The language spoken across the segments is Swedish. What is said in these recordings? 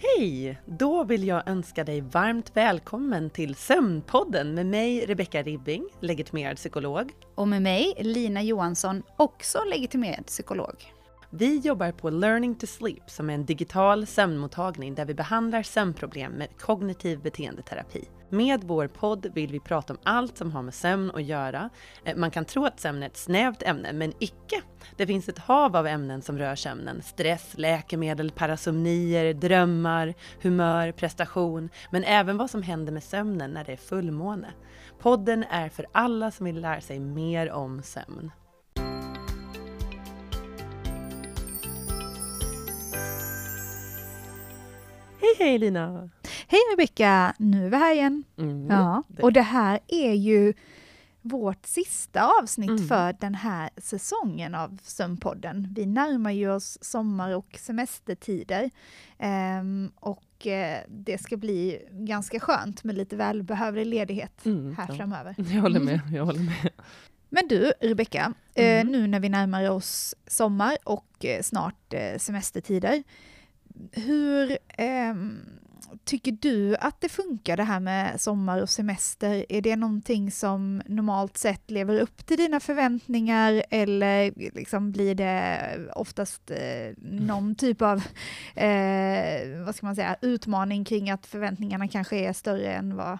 Hej! Då vill jag önska dig varmt välkommen till Sömnpodden med mig Rebecka Ribbing, legitimerad psykolog. Och med mig Lina Johansson, också legitimerad psykolog. Vi jobbar på Learning to Sleep som är en digital sömnmottagning där vi behandlar sömnproblem med kognitiv beteendeterapi. Med vår podd vill vi prata om allt som har med sömn att göra. Eh, man kan tro att sömn är ett snävt ämne, men icke. Det finns ett hav av ämnen som rör sömnen. Stress, läkemedel, parasomnier, drömmar, humör, prestation, men även vad som händer med sömnen när det är fullmåne. Podden är för alla som vill lära sig mer om sömn. Hej hej Lina! Hej Rebecka! Nu är vi här igen. Mm, ja. det- Och det här är ju vårt sista avsnitt Mm. för den här säsongen av Sömnpodden. Vi närmar ju oss sommar och semestertider. Ehm, och eh, det ska bli ganska skönt med lite välbehövlig ledighet Mm, här ja. framöver. Jag håller med, jag håller med. Men du, Rebecka, eh, Mm. nu när vi närmar oss sommar och eh, snart eh, semestertider, hur ehm, tycker du att det funkar det här med sommar och semester? Är det någonting som normalt sett lever upp till dina förväntningar eller liksom blir det oftast eh, någon typ av eh, vad ska man säga, utmaning kring att förväntningarna kanske är större än vad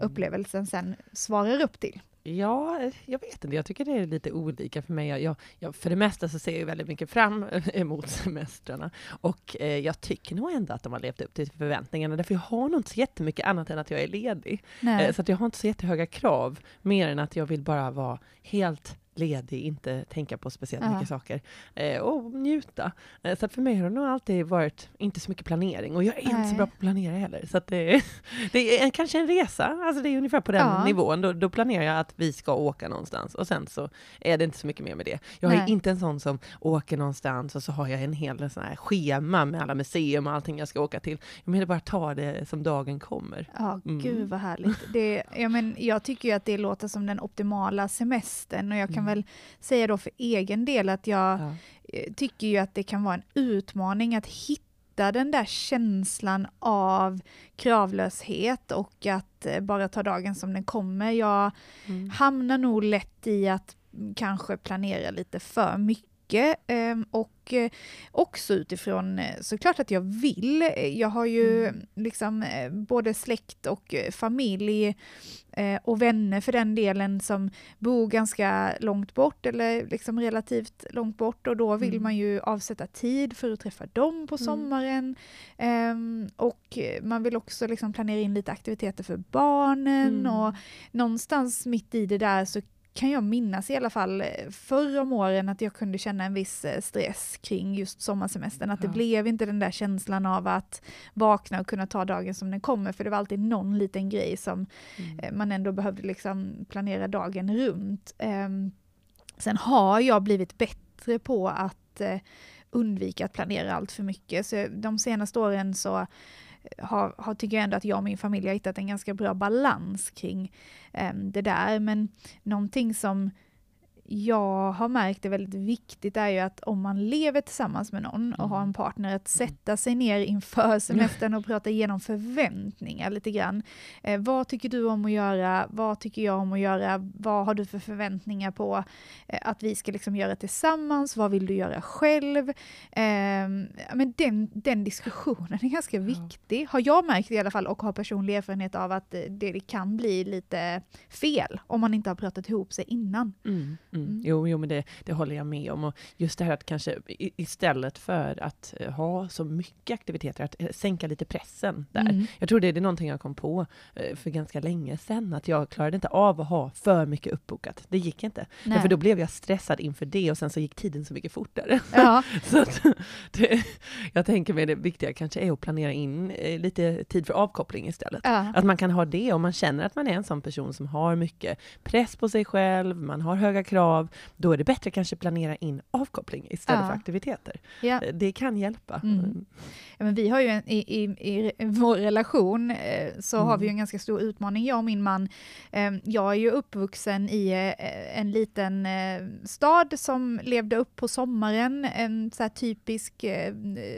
upplevelsen sen svarar upp till? Ja, jag vet inte. Jag tycker det är lite olika för mig. Jag, jag, för det mesta så ser jag väldigt mycket fram emot semestrarna. Och eh, jag tycker nog ändå att de har levt upp till förväntningarna. Därför jag har nog inte så jättemycket annat än att jag är ledig. Eh, så jag har inte så jättehöga krav. Mer än att jag vill bara vara helt ledig, inte tänka på speciellt Ja. mycket saker. Eh, och njuta. Eh, så för mig har det nog alltid varit inte så mycket planering. Och jag är inte så Nej. bra på att planera heller. Så det, är, det är kanske en resa. Alltså det är ungefär på den Ja. nivån. Då, då planerar jag att vi ska åka någonstans. Och sen så är det inte så mycket mer med det. Jag är Nej. inte en sån som åker någonstans och så har jag en hel sån här schema med alla museum och allting jag ska åka till. Jag vill bara ta det som dagen kommer. Ja, Mm. gud vad härligt. Det, ja, men jag tycker ju att det låter som den optimala semestern och jag kan. Väl säga då för egen del att jag Ja. eh, tycker ju att det kan vara en utmaning att hitta den där känslan av kravlöshet och att eh, bara ta dagen som den kommer. Jag Mm. hamnar nog lätt i att kanske planera lite för mycket ehm, och eh, också utifrån eh, såklart att jag vill. Jag har ju Mm. liksom eh, både släkt och familj och vänner för den delen som bor ganska långt bort eller liksom relativt långt bort och då vill Mm. man ju avsätta tid för att träffa dem på Mm. sommaren. Ehm, och man vill också liksom planera in lite aktiviteter för barnen Mm. och någonstans mitt i det där så kan jag minnas i alla fall eh, förr om åren att jag kunde känna en viss eh, stress kring just sommarsemestern. Att det Ja. blev inte den där känslan av att vakna och kunna ta dagen som den kommer. För det var alltid någon liten grej som Mm. eh, man ändå behövde liksom planera dagen runt. Ehm, sen har jag blivit bättre på att undvika att planera allt för mycket. Så de senaste åren så har, har, tycker jag ändå att jag och min familj har hittat en ganska bra balans kring eh, det där. Men någonting som jag har märkt är väldigt viktigt är ju att om man lever tillsammans med någon och har en partner, att sätta sig ner inför semestern och prata igenom förväntningar lite grann. Eh, vad tycker du om att göra? Vad tycker jag om att göra? Vad har du för förväntningar på eh, att vi ska liksom göra tillsammans? Vad vill du göra själv? Ja, men den, den diskussionen är ganska viktig, har jag märkt i alla fall och har personlig erfarenhet av att eh, det, det kan bli lite fel om man inte har pratat ihop sig innan. Mm, mm. Mm. Jo, jo, men det, det håller jag med om. Och just det här att kanske istället för att eh, ha så mycket aktiviteter, att eh, sänka lite pressen där. Mm. Jag tror det är det någonting jag kom på eh, för ganska länge sedan, att jag klarade inte av att ha för mycket uppbokat. Det gick inte. Nej. För då blev jag stressad inför det och sen så gick tiden så mycket fortare. Ja, Så att, det, jag tänker mig det viktiga kanske är att planera in lite tid för avkoppling istället. ja. Att man kan ha det om man känner att man är en sån person som har mycket press på sig själv, man har höga krav av, då är det bättre kanske planera in avkoppling istället Ja. för aktiviteter. Ja. Eh, Det kan hjälpa. Mm. Ja, men vi har ju en, i, i, i vår relation eh, så har Mm. vi ju en ganska stor utmaning, jag och min man. Eh, jag är ju uppvuxen i eh, en liten stad som levde upp på sommaren, en så typisk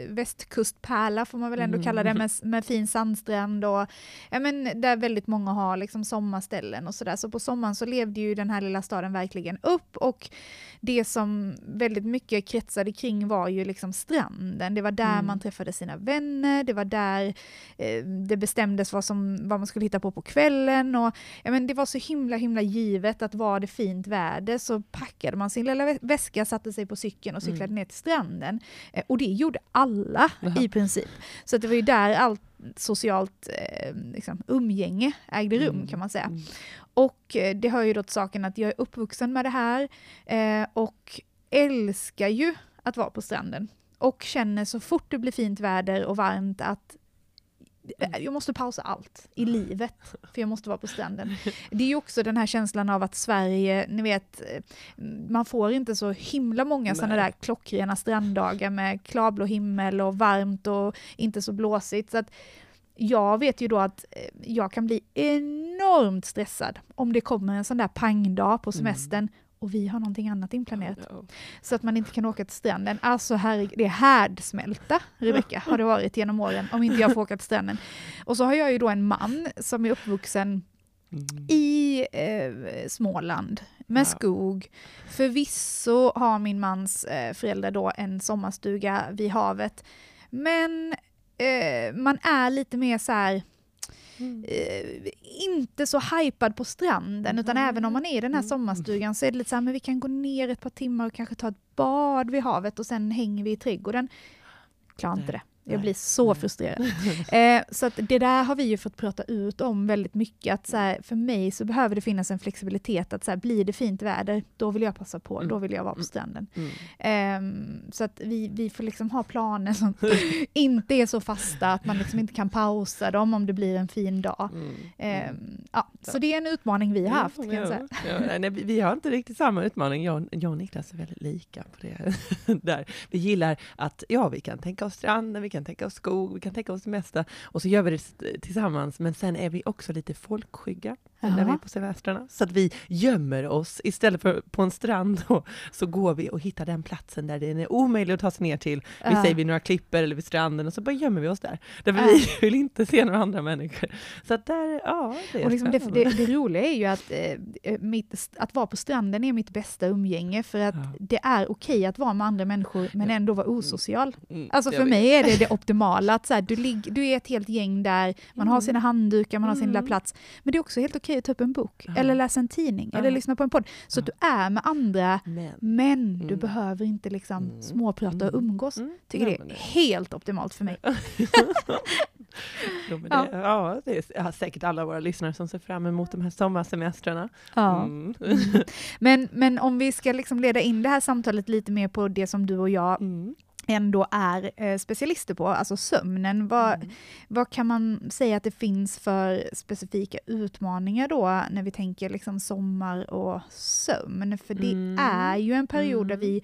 västkustpärla får man väl ändå Mm. kalla det, med, med fin sandstrand och ja, men där väldigt många har liksom sommarställen och sådär. Så på sommaren så levde ju den här lilla staden verkligen upp och det som väldigt mycket kretsade kring var ju liksom stranden. Det var där Mm. man träffade sina vänner, det var där eh, det bestämdes vad, som, vad man skulle hitta på på kvällen. Och, ja, men det var så himla himla givet att var det fint väder så packade man sin lilla vä- väska, satte sig på cykeln och cyklade Mm. ner till stranden. Eh, och det gjorde alla Jaha. i princip. Så det var ju där allt socialt eh, liksom, umgänge ägde rum Mm. kan man säga. Mm. Och eh, det hör ju då till saken att jag är uppvuxen med det här eh, och älskar ju att vara på stranden. Och känner så fort det blir fint väder och varmt att jag måste pausa allt i livet, för jag måste vara på stranden. Det är ju också den här känslan av att Sverige, ni vet, eh, man får inte så himla många sådana där klockrena stranddagar med klarblå himmel och varmt och inte så blåsigt. Så att jag vet ju då att eh, jag kan bli enormt stressad om det kommer en sån där pangdag på semestern och vi har någonting annat inplanerat. Ja. Så att man inte kan åka till stranden. Alltså herregud, det är härdsmälta, Rebecka, har det varit genom åren, om inte jag får åka till stranden. Och så har jag ju då en man som är uppvuxen Mm. i eh, Småland med Ja. skog. Förvisso har min mans eh, föräldrar då en sommarstuga vid havet. Men eh, man är lite mer så här, Mm. eh, inte så hypad på stranden, utan Mm. även om man är i den här Mm. sommarstugan så är det lite så här, men vi kan gå ner ett par timmar och kanske ta ett bad vid havet och sen hänger vi i trädgården. Klarar inte det. Jag blir så nej. frustrerad. Eh, så att det där har vi ju fått prata ut om väldigt mycket. Att så här, för mig så behöver det finnas en flexibilitet. Att så här, blir det fint väder, då vill jag passa på. Mm. Då vill jag vara på Mm. stranden. Mm. Ehm, så att vi, vi får liksom ha planer som inte är så fasta att man liksom inte kan pausa dem om det blir en fin dag. Mm. Ehm, ja, så det är en utmaning vi har haft kan jag säga. Ja, ja, nej, vi- vi har inte riktigt samma utmaning. Jag, jag och Niklas är väldigt lika på det där. Vi gillar att, ja, vi kan tänka oss stranden, vi kan kan tänka oss skog, vi kan tänka oss det mesta. Och så gör vi det tillsammans, men sen är vi också lite folkskygga när vi är på semestrarna. Så att vi gömmer oss istället för på en strand då, så går vi och hittar den platsen där den är omöjlig att ta sig ner till. Vi Ja. säger vid några klippor eller vid stranden och så bara gömmer vi oss där. Därför Ja. vi vill inte se några andra människor. Så att där, ja, det är Och liksom det, det, det roliga är ju att, eh, mitt, att vara på stranden är mitt bästa umgänge för att Ja. det är okej att vara med andra människor men ändå vara osocial. Mm, Alltså jag för mig är det det optimala, att så här, du, ligger, du är ett helt gäng där, man har Mm. sina handdukar, man har sin lilla Mm. plats. Men det är också helt okej att ta upp en bok, Ja. eller läsa en tidning, Ja. eller lyssna på en podd. Så att du är med andra, Men. men du Mm. behöver inte liksom Mm. småprata och Mm. umgås. Mm. Tycker det är helt optimalt för mig. Jo, Ja. det, ja, det är säkert alla våra lyssnare som ser fram emot de här sommarsemestrarna. Ja. Mm. Men, men om vi ska liksom leda in det här samtalet lite mer på det som du och jag Mm. Ändå är eh, specialister på, alltså sömnen. Vad, Mm. vad kan man säga att det finns för specifika utmaningar då när vi tänker liksom sommar och sömn? För det Mm. är ju en period där Mm. vi eh,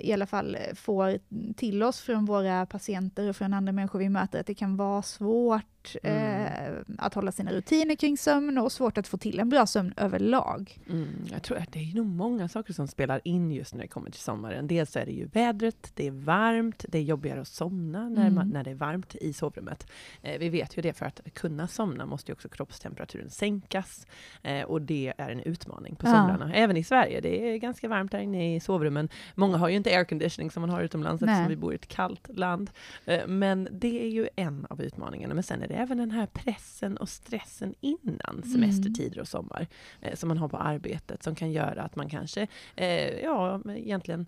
i alla fall eh, får till oss från våra patienter och från andra människor vi möter att det kan vara svårt Mm. eh, att hålla sina rutiner kring sömn och svårt att få till en bra sömn överlag. Mm, jag tror att det är nog många saker som spelar in just när det kommer till sommaren. Dels är det ju vädret, det är varmt, det är jobbigare att somna när, Mm. man, när det är varmt i sovrummet. Eh, vi vet ju det, för att kunna somna måste ju också kroppstemperaturen sänkas. Eh, och det är en utmaning på Ja. somrarna. Även i Sverige, det är ganska varmt där inne i sovrummen. Många har ju inte airconditioning som man har utomlands Nej. eftersom vi bor i ett kallt land. Eh, men det är ju en av utmaningarna. Men sen är det även den här pressen och stressen innan Mm. semestertider och sommar eh, som man har på arbetet som kan göra att man kanske, eh, ja, egentligen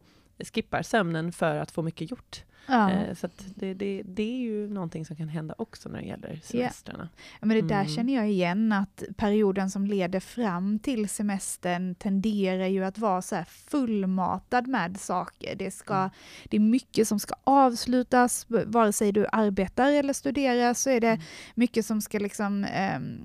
skippar sömnen för att få mycket gjort. Ja. Eh, så det, det, det är ju någonting som kan hända också när det gäller semestrarna. Ja, men det där Mm. känner jag igen, att perioden som leder fram till semestern tenderar ju att vara så fullmatad med saker. Det, ska, Mm. det är mycket som ska avslutas, vare sig du arbetar eller studerar så är det Mm. mycket som ska liksom, ehm,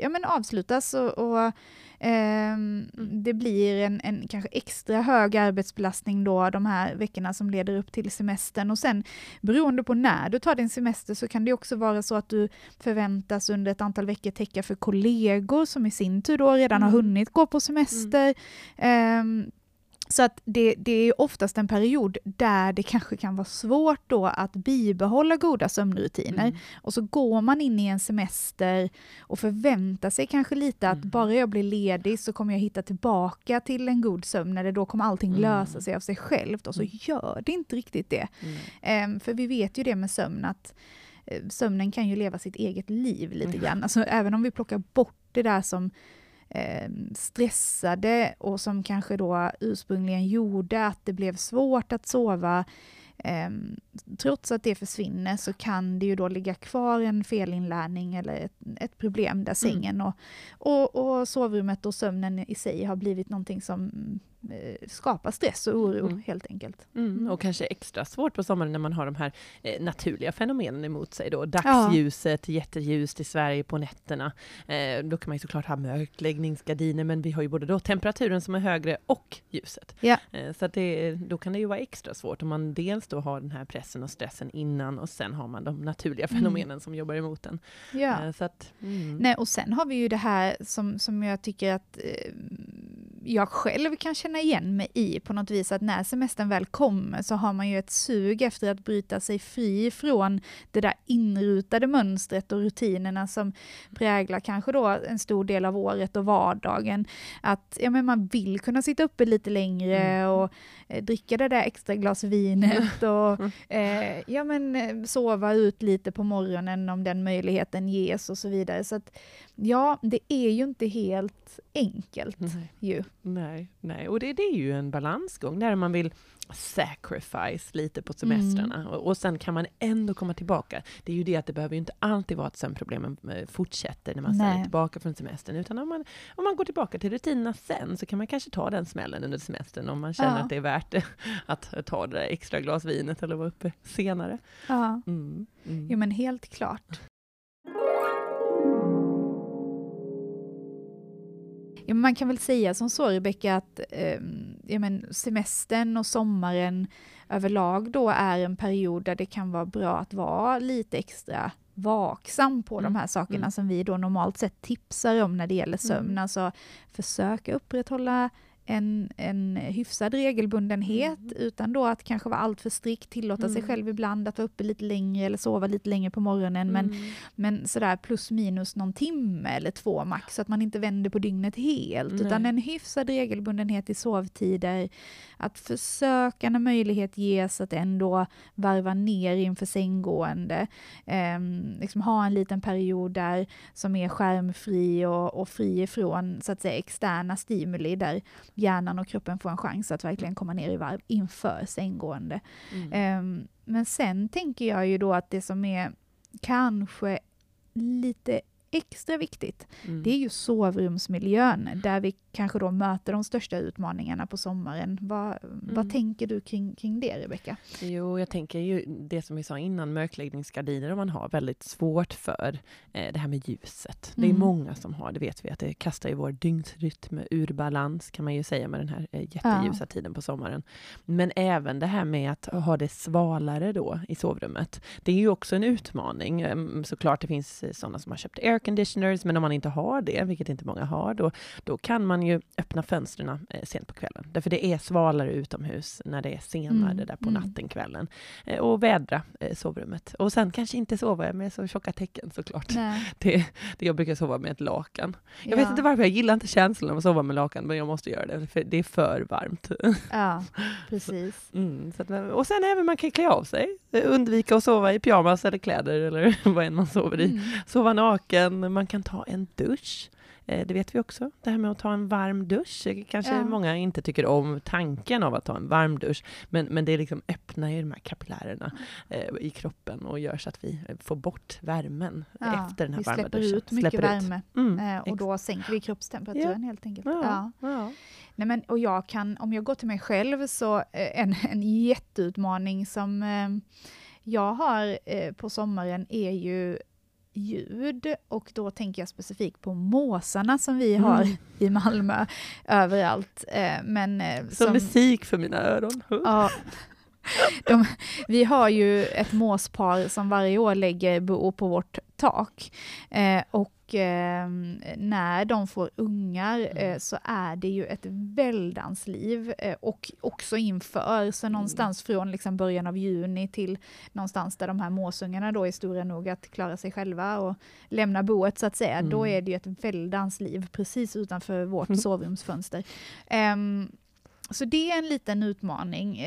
ja, men avslutas och, och ehm, Mm. det blir en, en kanske extra hög arbetsbelastning då de här veckorna som leder upp till semestern och sen beroende på när du tar din semester så kan det också vara så att du förväntas under ett antal veckor täcka för kollegor som i sin tur då redan har Mm. hunnit gå på semester. Ehm, så att det, det är oftast en period där det kanske kan vara svårt då att bibehålla goda sömnrutiner. Mm. Och så går man in i en semester och förväntar sig kanske lite att Mm. bara jag blir ledig så kommer jag hitta tillbaka till en god sömn eller då kommer allting Mm. lösa sig av sig självt och så Mm. gör det inte riktigt det. Ehm, för vi vet ju det med sömn att eh, sömnen kan ju leva sitt eget liv lite grann. Alltså, även om vi plockar bort det där som stressade och som kanske då ursprungligen gjorde att det blev svårt att sova. ehm, trots att det försvinner så kan det ju då ligga kvar en felinlärning eller ett, ett problem där sängen och, och, och sovrummet och sömnen i sig har blivit någonting som eh, skapar stress och oro Mm. helt enkelt. Mm, och kanske extra svårt på sommaren när man har de här eh, naturliga fenomenen emot sig. Då. Dagsljuset, jätteljust i Sverige på nätterna. Eh, då kan man ju såklart ha mörkläggningsgardiner, men vi har ju både då temperaturen som är högre och ljuset. Ja. Eh, så att det, då kan det ju vara extra svårt om man dels då har den här pressen och stressen innan och sen har man de naturliga Mm. fenomenen som jobbar emot den. Ja. Eh, så att, mm. Nej, och sen har vi ju det här som, som jag tycker att eh, jag själv kan känna igen mig i på något vis, att när semestern väl kommer så har man ju ett sug efter att bryta sig fri från det där inrutade mönstret och rutinerna som präglar kanske då en stor del av året och vardagen. Att ja, men man vill kunna sitta uppe lite längre Mm. och eh, dricka det där extra glas vinet och eh, ja, men, eh, sova ut lite på morgonen om den möjligheten ges och så vidare. Så att, ja, det är ju inte helt enkelt Nej. ju. Nej, nej, och det, det är ju en balansgång där man vill sacrifice lite på semestrarna Mm. och, och sen kan man ändå komma tillbaka. Det är ju det att det behöver ju inte alltid vara att sömnproblemen eh, fortsätter när man sen är tillbaka från semestern, utan om man, om man går tillbaka till rutinerna sen så kan man kanske ta den smällen under semestern om man känner Ja. att det är värt det, att ta det där extra glas vinet eller vara uppe senare. Ja, Mm, mm. jo, men helt klart. Ja, man kan väl säga som så, Rebecka, att eh, ja, men semestern och sommaren överlag då är en period där det kan vara bra att vara lite extra vaksam på Mm, de här sakerna mm. som vi då normalt sett tipsar om när det gäller sömn. Mm. Alltså försöka upprätthålla en, en hyfsad regelbundenhet Mm. utan då att kanske vara alltför strikt, tillåta sig Mm. själv ibland att vara uppe lite längre eller sova lite längre på morgonen. Men, Mm. men sådär plus minus någon timme eller två max, så att man inte vänder på dygnet helt. Nej. Utan en hyfsad regelbundenhet i sovtider. Att försöka när möjlighet ges att ändå varva ner inför sänggående. Ehm, liksom ha en liten period där som är skärmfri och, och fri ifrån så att säga externa stimuli där hjärnan och kroppen får en chans att verkligen komma ner i varv inför sänggående. Mm. Ehm, men sen tänker jag ju då att det som är kanske lite extra viktigt, Mm. det är ju sovrumsmiljön, där vi kanske då möter de största utmaningarna på sommaren. Vad, vad Mm. tänker du kring, kring det, Rebecka? Jo, jag tänker ju det som vi sa innan, mörkläggningsgardiner, om man har väldigt svårt för eh, det här med ljuset. Det är Mm. många som har, det vet vi, att det kastar ju vår dygnsrytm ur balans, kan man ju säga med den här eh, jätteljusa tiden på sommaren. Men även det här med att ha det svalare då i sovrummet. Det är ju också en utmaning. Ehm, Såklart det finns eh, sådana som har köpt air conditioners, men om man inte har det, vilket inte många har, då, då kan man ju öppna fönstren eh, sent på kvällen. Därför det är svalare utomhus när det är senare Mm, där på mm. natten, kvällen. Eh, och vädra eh, sovrummet. Och sen kanske inte sova med så tjocka täcken såklart. Nej. Det, det jag brukar sova med ett lakan. Jag vet inte varför, jag gillar inte känslan av att sova med lakan, men jag måste göra det, för det är för varmt. Ja, precis. Mm, så att, och sen även man kan klä av sig, undvika att sova i pyjamas eller kläder eller vad än man sover i. Mm. Sova naken, man kan ta en dusch. Eh, det vet vi också. Det här med att ta en varm dusch. Kanske Ja. många inte tycker om tanken av att ta en varm dusch. Men, men det liksom öppnar ju de här kapillärerna eh, i kroppen och gör så att vi eh, får bort värmen Ja, efter den här vi varma släpper duschen. ut mycket Släpper ut. värme Mm, och då sänker vi kroppstemperaturen helt enkelt. Ja. Ja, ja. Nej, men, och jag kan, om jag går till mig själv, så en, en jätteutmaning som jag har eh, på sommaren är ju ljud och då tänker jag specifikt på måsarna som vi har Mm. i Malmö överallt. Eh, men, eh, Som, musik för mina öron. Ja. De, vi har ju ett måspar som varje år lägger bo på vårt tak. Eh, och eh, när de får ungar eh, så är det ju ett väldans liv. Eh, och också inför, så någonstans från liksom början av juni till någonstans där de här måsungarna då är stora nog att klara sig själva och lämna boet så att säga. Då Mm. är det ju ett väldans liv precis utanför vårt Mm. sovrumsfönster. Ehm, så det är en liten utmaning.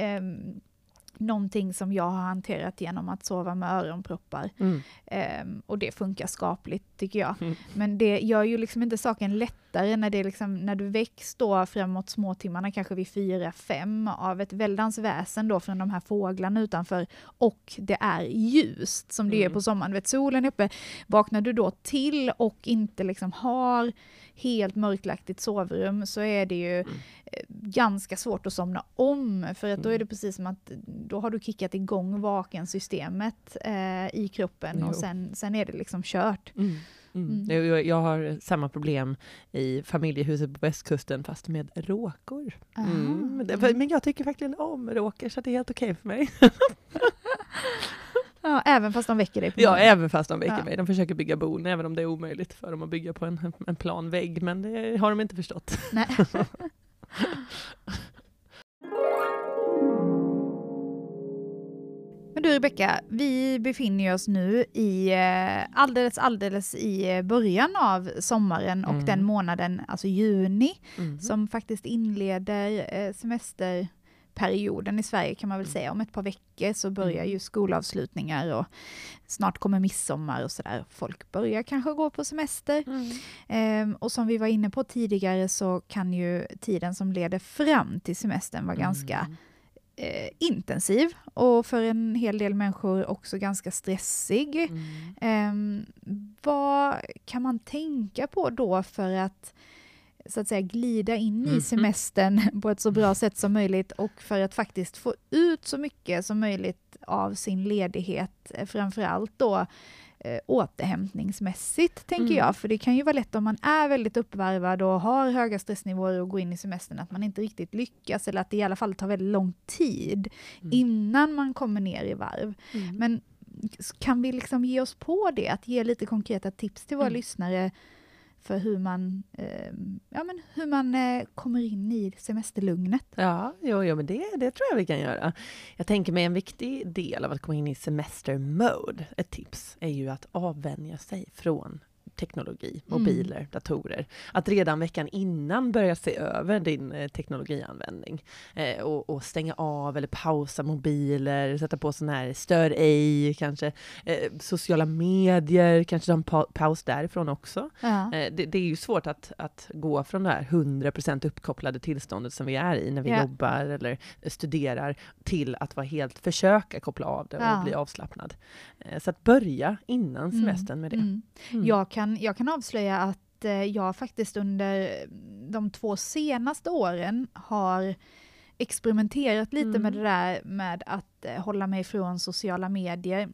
Um, någonting som jag har hanterat genom att sova med öronproppar. Mm. Ehm, och det funkar skapligt tycker jag. Mm. Men det gör ju liksom inte saken lättare när, det är liksom, när du väcks då framåt småtimmarna, kanske vid fyra, fem, av ett väldans väsen då från de här fåglarna utanför och det är ljust som det är Mm. på sommaren. Vet, solen är uppe. Vaknar du då till och inte liksom har helt mörklagt ditt sovrum så är det ju Mm. eh, ganska svårt att somna om för att då är Mm. det precis som att då har du kickat igång vakensystemet eh, i kroppen Jo. och sen, sen är det liksom kört. Mm. Mm. Mm. Jag, jag- har samma problem i familjehuset på västkusten fast med råkor. Mm. Men, jag tycker verkligen om råkor så det är helt okej för mig. Ja, även fast de väcker dig Ja, även fast de väcker Ja. mig. De försöker bygga bon, även om det är omöjligt för dem att bygga på en, en plan vägg. Men det har de inte förstått. Nej. Men du Rebecka, vi befinner oss nu i eh, alldeles, alldeles i början av sommaren och Mm. den månaden, alltså juni, Mm. som faktiskt inleder eh, semesterperioden i Sverige kan man väl Mm. säga. Om ett par veckor så börjar Mm. ju skolavslutningar och snart kommer midsommar och sådär. Folk börjar kanske gå på semester. Mm. Ehm, och som vi var inne på tidigare så kan ju tiden som leder fram till semestern vara ganska Mm. eh, intensiv och för en hel del människor också ganska stressig. Mm. Ehm, vad kan man tänka på då för att så att säga glida in i Mhm. semestern på ett så bra sätt som möjligt och för att faktiskt få ut så mycket som möjligt av sin ledighet, eh, framförallt då eh, återhämtningsmässigt, tänker Mm. jag. För det kan ju vara lätt om man är väldigt uppvarvad och har höga stressnivåer och går in i semestern, att man inte riktigt lyckas eller att det i alla fall tar väldigt lång tid Mm. innan man kommer ner i varv. Mm. Men kan vi liksom ge oss på det, att ge lite konkreta tips till våra Mm. lyssnare för hur man, eh, ja, men hur man eh, kommer in i semesterlugnet? Ja, jo, jo, men det, det tror jag vi kan göra. Jag tänker mig en viktig del av att komma in i semestermode. ett tips, är ju att avvänja sig från teknologi, mobiler, datorer. Att redan veckan innan börja se över din eh, teknologianvändning eh, och, och stänga av eller pausa mobiler, sätta på sån här stör ej, kanske eh, sociala medier, kanske ta en pa paus därifrån också. Ja. Eh, Det, det är ju svårt att, att gå från det här 100% uppkopplade tillståndet som vi är i när vi Ja. jobbar eller studerar till att vara helt försöka koppla av det och Ja. bli avslappnad. Eh, Så att börja innan semestern med det. Mm. Mm. Jag, kan, jag kan avslöja att eh, jag faktiskt under de två senaste åren har experimenterat lite Mm. med det där med att eh, hålla mig från sociala medier.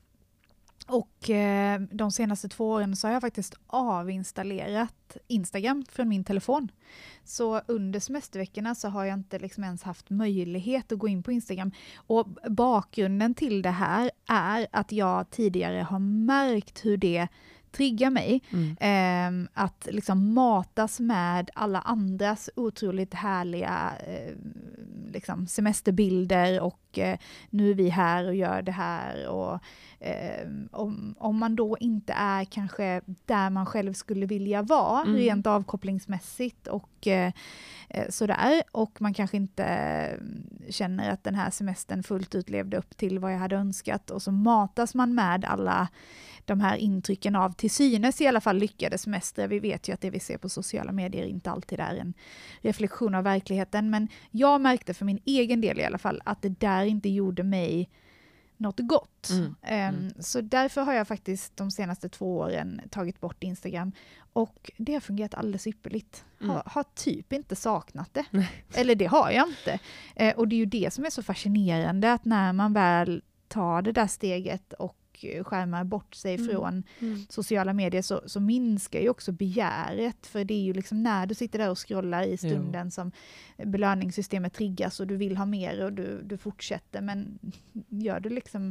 Och eh, de senaste två åren så har jag faktiskt avinstallerat Instagram från min telefon. Så under semesterveckorna så har jag inte liksom ens haft möjlighet att gå in på Instagram. Och bakgrunden till det här är att jag tidigare har märkt hur det triggar mig. Mm. Ehm, att liksom matas med alla andras otroligt härliga eh, liksom semesterbilder och eh, nu är vi här och gör det här och, ehm, och, om man då inte är kanske där man själv skulle vilja vara Mm. rent avkopplingsmässigt och eh, eh, Eh, sådär och man kanske inte mm, känner att den här semestern fullt ut levde upp till vad jag hade önskat. Och så matas man med alla de här intrycken av till synes i alla fall lyckade semestrar. Vi vet ju att det vi ser på sociala medier inte alltid är en reflektion av verkligheten. Men jag märkte för min egen del i alla fall att det där inte gjorde mig något gott. Mm, Ehm, mm. Så därför har jag faktiskt de senaste två åren tagit bort Instagram och det har fungerat alldeles ypperligt. Mm. Har, har typ inte saknat det. Eller det har jag inte. Eh, och det är ju det som är så fascinerande att när man väl tar det där steget och eh, skärmar bort sig Mm. från Mm. sociala medier så, så minskar ju också begäret. För det är ju liksom när du sitter där och scrollar i stunden som belöningssystemet triggas och du vill ha mer och du, du fortsätter. Men gör du liksom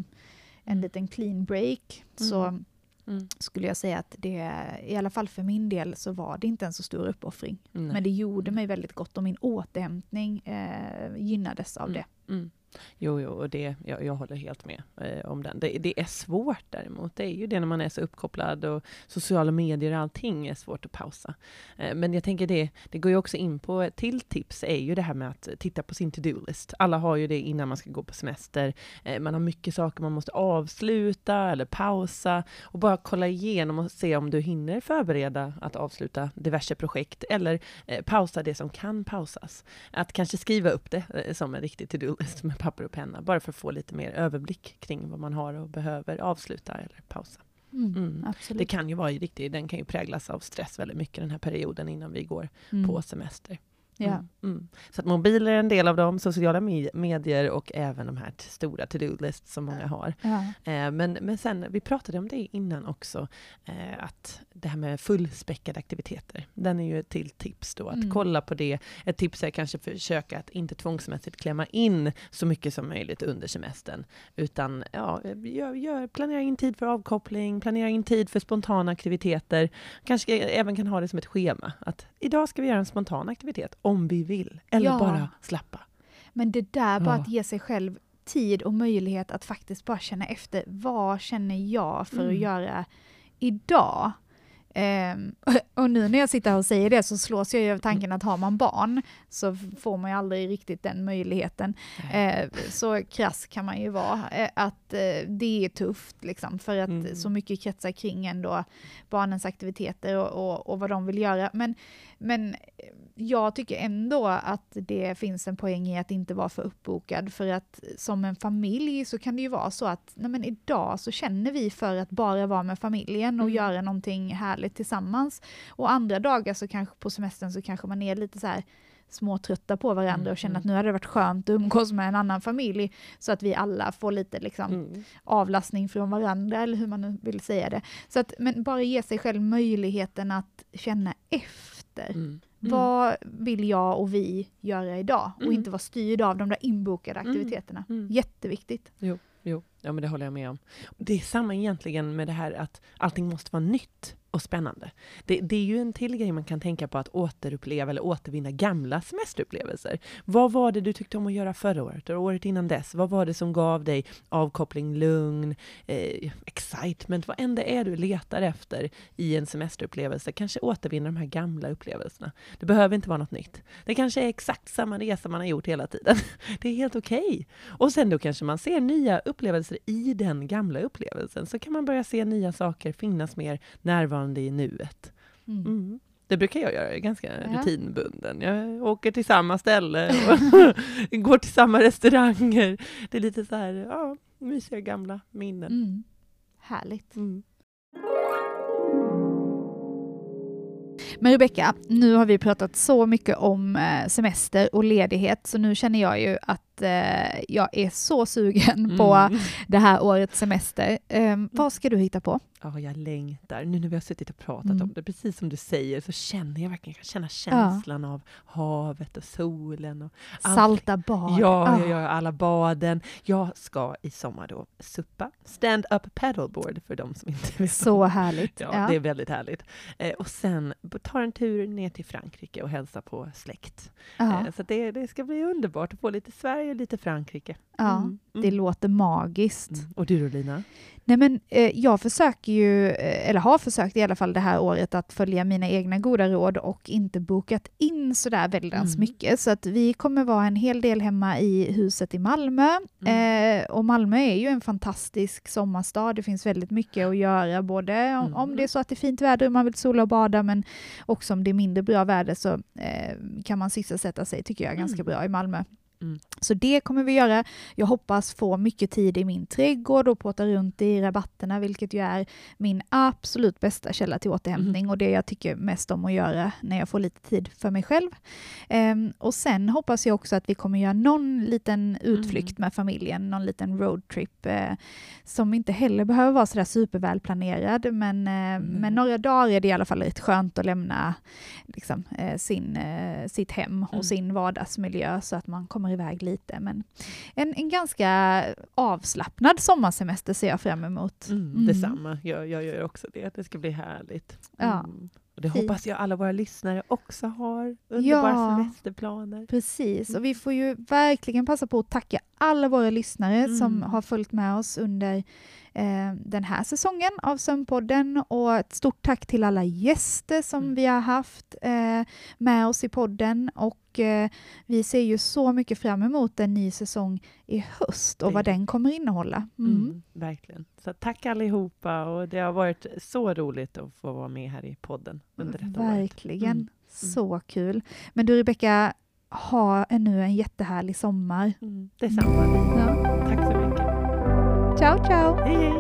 en Mm. liten clean break så Mm. Mm. skulle jag säga att det, i alla fall för min del, så var det inte en så stor uppoffring. Nej. Men det gjorde mig väldigt gott och min återhämtning eh, gynnades av Mm. det. Jo, jo, och det, jag, jag håller helt med eh, om den. Det, det är svårt däremot. Det är ju det när man är så uppkopplad och sociala medier och allting är svårt att pausa. Eh, men jag tänker det, det går ju också in på ett till tips är ju det här med att titta på sin to-do-list. Alla har ju det innan man ska gå på semester. Eh, man har mycket saker man måste avsluta eller pausa och bara kolla igenom och se om du hinner förbereda att avsluta diverse projekt eller eh, pausa det som kan pausas. Att kanske skriva upp det eh, som en riktig to-do-list med papper och penna, bara för att få lite mer överblick kring vad man har och behöver avsluta eller pausa. Mm, Mm. Det kan ju vara riktigt, den kan ju präglas av stress väldigt mycket den här perioden innan vi går Mm. på semester. Ja. Mm, mm. Så att mobiler är en del av dem, sociala me- medier och även de här stora to-do-list som många har. Ja. Eh, men, men sen, vi pratade om det innan också, eh, att det här med fullspäckade aktiviteter, den är ju ett till tips då, att Mm. kolla på det. Ett tips är kanske försöka att inte tvångsmässigt klämma in så mycket som möjligt under semestern, utan ja, gör, gör, planera in tid för avkoppling, planera in tid för spontana aktiviteter, kanske även kan ha det som ett schema, att idag ska vi göra en spontan aktivitet, om vi vill, eller Ja. bara slappa. Men det där, bara Ja. att ge sig själv tid och möjlighet att faktiskt bara känna efter, vad känner jag för att Mm. göra idag? Ehm, och nu när jag sitter här och säger det så slås jag ju av tanken att har man barn så får man ju aldrig riktigt den möjligheten. Eh, så krass kan man ju vara. Eh, att eh, det är tufft liksom, för att Mm. så mycket kretsar kring ändå barnens aktiviteter och, och, och vad de vill göra. Men, men eh, jag tycker ändå att det finns en poäng i att inte vara för uppbokad. För att som en familj så kan det ju vara så att nej men idag så känner vi för att bara vara med familjen och Mm. göra någonting härligt tillsammans. Och andra dagar så kanske på semestern så kanske man är lite så här småtrötta på varandra Mm, och känner mm. att nu hade det varit skönt att umgås med en annan familj så att vi alla får lite liksom Mm. avlastning från varandra eller hur man nu vill säga det. Så att, men bara ge sig själv möjligheten att känna efter. Mm. Vad vill jag och vi göra idag? Och Mm. inte vara styrd av de där inbokade Mm. aktiviteterna. Mm. Jätteviktigt. Jo, ja men det håller jag med om. Det är samma egentligen med det här att allting måste vara nytt och spännande. Det, det är ju en till grej man kan tänka på att återuppleva eller återvinna gamla semesterupplevelser. Vad var det du tyckte om att göra förra året och året innan dess? Vad var det som gav dig avkoppling, lugn, eh, excitement, vad än det är du letar efter i en semesterupplevelse? Kanske återvinna de här gamla upplevelserna. Det behöver inte vara något nytt. Det kanske är exakt samma resa man har gjort hela tiden. Det är helt okej. Och sen då kanske man ser nya upplevelser i den gamla upplevelsen. Så kan man börja se nya saker, finnas mer närvarande i nuet. Mm. Mm. Det brukar jag göra, jag är ganska Ja. rutinbunden. Jag åker till samma ställe och går till samma restauranger. Det är lite så här, ja, mysiga gamla minnen. Mm. Härligt. Mm. Men Rebecka, nu har vi pratat så mycket om eh, semester och ledighet så nu känner jag ju att eh, jag är så sugen på Mm. det här årets semester. Um, vad ska du hitta på? Ja, jag längtar. Nu när vi har suttit och pratat Mm. om det, precis som du säger, så känner jag verkligen, jag känna känslan av havet och solen. Och allt. Salta bad. Ja, Ah. jag gör alla baden. Jag ska i sommar då suppa stand-up paddleboard för de som inte vet. Så härligt. Ja, det är väldigt härligt. Eh, och sen ta en tur ner till Frankrike och hälsa på släkt. Ja. Eh, så det, det ska bli underbart att få lite Sverige är lite Frankrike. Ja, Mm, det mm. låter magiskt. Mm. Och du då Lina? Nej men eh, jag försöker ju, eh, eller har försökt i alla fall det här året, att följa mina egna goda råd och inte bokat in sådär väldans Mm. mycket. Så att vi kommer vara en hel del hemma i huset i Malmö. Mm. Eh, och Malmö är ju en fantastisk sommarstad. Det finns väldigt mycket att göra, både om, om Mm. det är så att det är fint väder och man vill sola och bada, men också om det är mindre bra väder så eh, kan man sysselsätta sig, tycker jag, ganska bra i Malmö. Mm. Så det kommer vi göra. Jag hoppas få mycket tid i min trädgård och påta runt i rabatterna, vilket ju är min absolut bästa källa till återhämtning och det jag tycker mest om att göra när jag får lite tid för mig själv. Ehm, och sen hoppas jag också att vi kommer göra någon liten utflykt med familjen, någon liten roadtrip eh, som inte heller behöver vara sådär supervälplanerad, men eh, med några dagar är det i alla fall rätt skönt att lämna liksom, eh, sin, sitt hem och Mm. sin vardagsmiljö så att man kommer iväg lite. Men en, en ganska avslappnad sommarsemester ser jag fram emot. Mm, Mm. Detsamma, jag, jag gör också det. Det ska bli härligt. Ja. Mm. Och det hoppas jag alla våra lyssnare också har. Underbara Ja. semesterplaner. Precis, och vi får ju verkligen passa på att tacka alla våra lyssnare som Mm. har följt med oss under den här säsongen av Sömnpodden och ett stort tack till alla gäster som Mm. vi har haft eh, med oss i podden och eh, vi ser ju så mycket fram emot en ny säsong i höst och vad den kommer innehålla. Mm. Mm. verkligen. Så tack allihopa och det har varit så roligt att få vara med här i podden under detta året. Verkligen, Mm. så kul. Men du Rebecka, ha nu en jättehärlig sommar. Mm. Detsamma. Ja. Tack så mycket. Ciao, ciao! Hej hej!